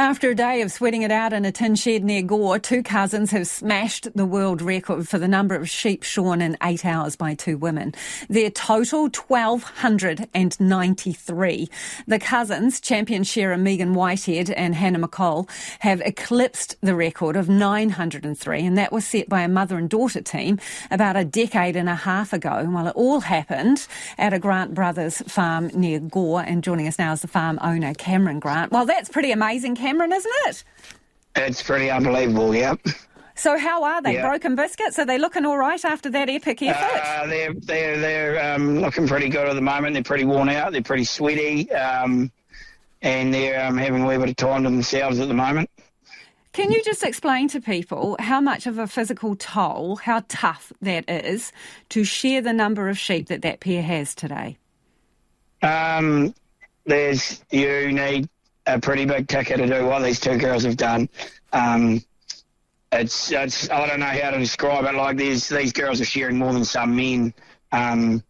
After a day of sweating it out in a tin shed near Gore, two cousins have smashed the world record for the number of sheep shorn in eight hours by two women. Their total 1,293. The cousins, champion shearer Megan Whitehead and Hannah McCall, have eclipsed the record of 903, and that was set by a mother and daughter team about a decade and a half ago. Well, it all happened at a Grant Brothers farm near Gore, and joining us now is the farm owner, Cameron Grant. Well, that's pretty amazing, Cameron. Cameron, isn't it? It's pretty unbelievable, yep. So how are they? Broken biscuits? Are they looking all right after that epic effort? Uh, they're they're they're um, looking pretty good at the moment. They're pretty worn out. They're pretty sweaty, um, and they're um, having a wee bit of time to themselves at the moment. Can you just explain to people how much of a physical toll, how tough that is to shear the number of sheep that that pair has today? Um, there's you need a pretty big ticket to do what these two girls have done. Um, it's, it's I don't know how to describe it. Like these these girls are shearing more than some men, um,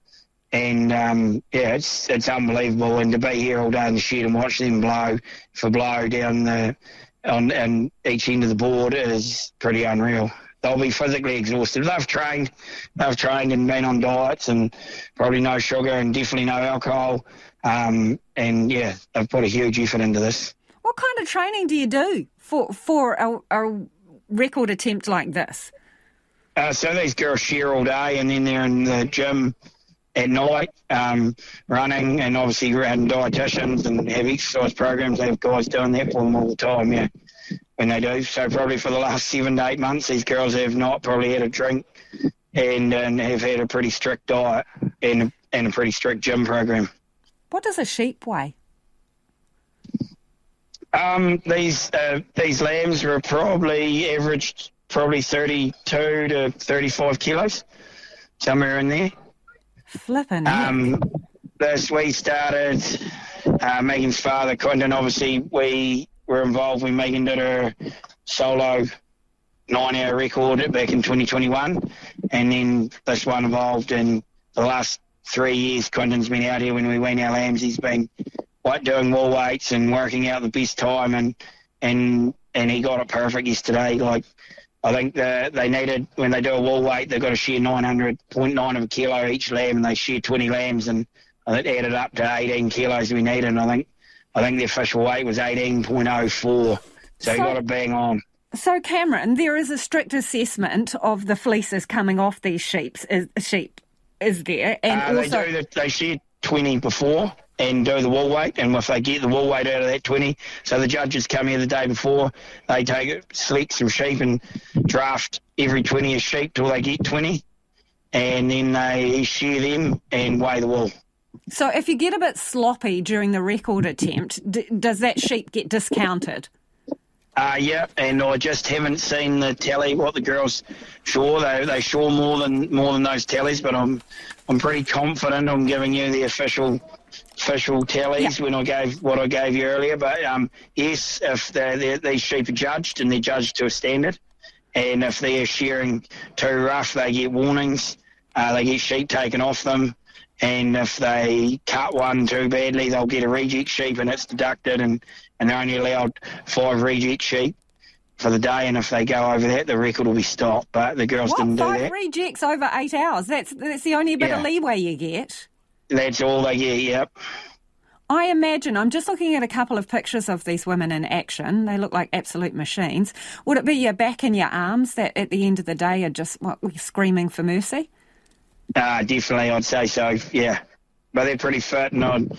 and um, yeah, it's it's unbelievable. And to be here all day in the shed and watch them blow for blow down the on and each end of the board is pretty unreal. They'll be physically exhausted. They've trained, they've trained and been on diets and probably no sugar and definitely no alcohol. Um, and yeah, they've put a huge effort into this. What kind of training do you do for for a, a record attempt like this? Uh, so these girls shear all day, and then they're in the gym at night, um, running, and obviously around dietitians and have exercise programs. They have guys doing that for them all the time. Yeah, when they do. So probably for the last seven to eight months, these girls have not probably had a drink and, and have had a pretty strict diet and and a pretty strict gym program. What does a sheep weigh? Um, these uh, these lambs were probably averaged probably 32 to 35 kilos, somewhere in there. Flipping. Um, this we started. Uh, Megan's father, Quinton, obviously we were involved when Megan did her solo nine-hour record back in 2021, and then this one evolved in the last three years Quinton's been out here when we wean our lambs. He's been like doing wall weights and working out the best time, and and and he got it perfect yesterday. Like I think the, they needed when they do a wall weight, they've got to share 900.9 of a kilo each lamb, and they share 20 lambs, and it added up to 18 kilos we needed. And I think I think the official weight was 18.04, so, so he got it bang on. So, Cameron, there is a strict assessment of the fleeces coming off these sheep. Sheep is there, and uh, also they do they share twenty before and do the wall weight, and if they get the wall weight out of that twenty, so the judges come here the day before, they take it, select some sheep and draft every twenty a sheep till they get twenty, and then they shear them and weigh the wool. So, if you get a bit sloppy during the record attempt, d- does that sheep get discounted? Uh, yeah, and I just haven't seen the tally what the girls shore. They they shore more than more than those tallies, but I'm I'm pretty confident I'm giving you the official official tallies when I gave what I gave you earlier. But um, yes, if they're, they're, these sheep are judged and they're judged to a standard, and if they're shearing too rough, they get warnings. Uh, they get sheep taken off them, and if they cut one too badly, they'll get a reject sheep and it's deducted and and they're only allowed five reject sheep for the day, and if they go over that, the record will be stopped. But the girls what, didn't do five that. rejects over eight hours? That's that's the only bit yeah. of leeway you get. That's all they get. Yep. I imagine, I'm just looking at a couple of pictures of these women in action. They look like absolute machines. Would it be your back and your arms that at the end of the day are just what, screaming for mercy? Uh, definitely, I'd say so, yeah. But they're pretty fit and I'd,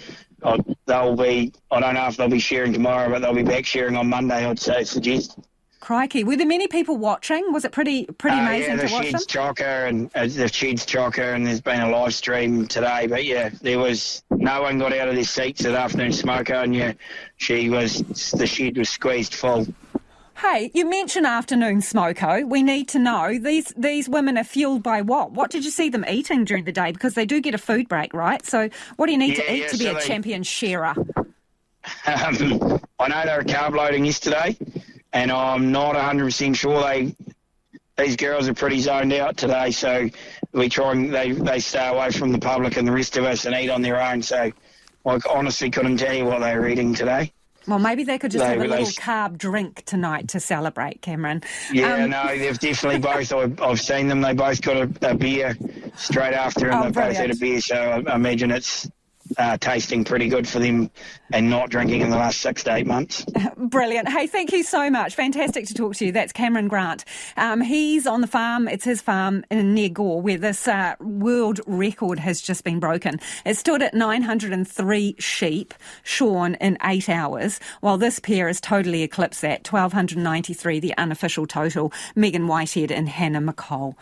I'd, they'll be, I don't know if they'll be shearing tomorrow, but they'll be back shearing on Monday, I'd say, suggest. Crikey, were there many people watching? Was it pretty pretty uh, amazing yeah, to watch Sheds chocka and uh, the Sheds chocka, and there's been a live stream today. But yeah, there was no one got out of their seats at afternoon smoko, and yeah, she was the shed was squeezed full. Hey, you mentioned afternoon smoko. We need to know these these women are fueled by what? What did you see them eating during the day? Because they do get a food break, right? So what do you need yeah, to eat yeah, to be so a they, champion shearer? Um, I know they were carb loading yesterday and I'm not 100% sure they these girls are pretty zoned out today, so we try and they, they stay away from the public and the rest of us and eat on their own. So I honestly couldn't tell you what they were eating today. Well, maybe they could just have a little they, carb drink tonight to celebrate, Cameron. Yeah, um, no, they've definitely both. I've, I've, seen them. They both got a, a beer straight after, and oh, they both had a beer. So I imagine it's uh, tasting pretty good for them and not drinking in the last six to eight months. Brilliant. Hey, thank you so much. Fantastic to talk to you. That's Cameron Grant. Um, he's on the farm. It's his farm in near Gore where this uh, world record has just been broken. It stood at 903 sheep shorn in eight hours, while this pair has totally eclipsed that 1,293, the unofficial total. Megan Whitehead and Hannah McCall.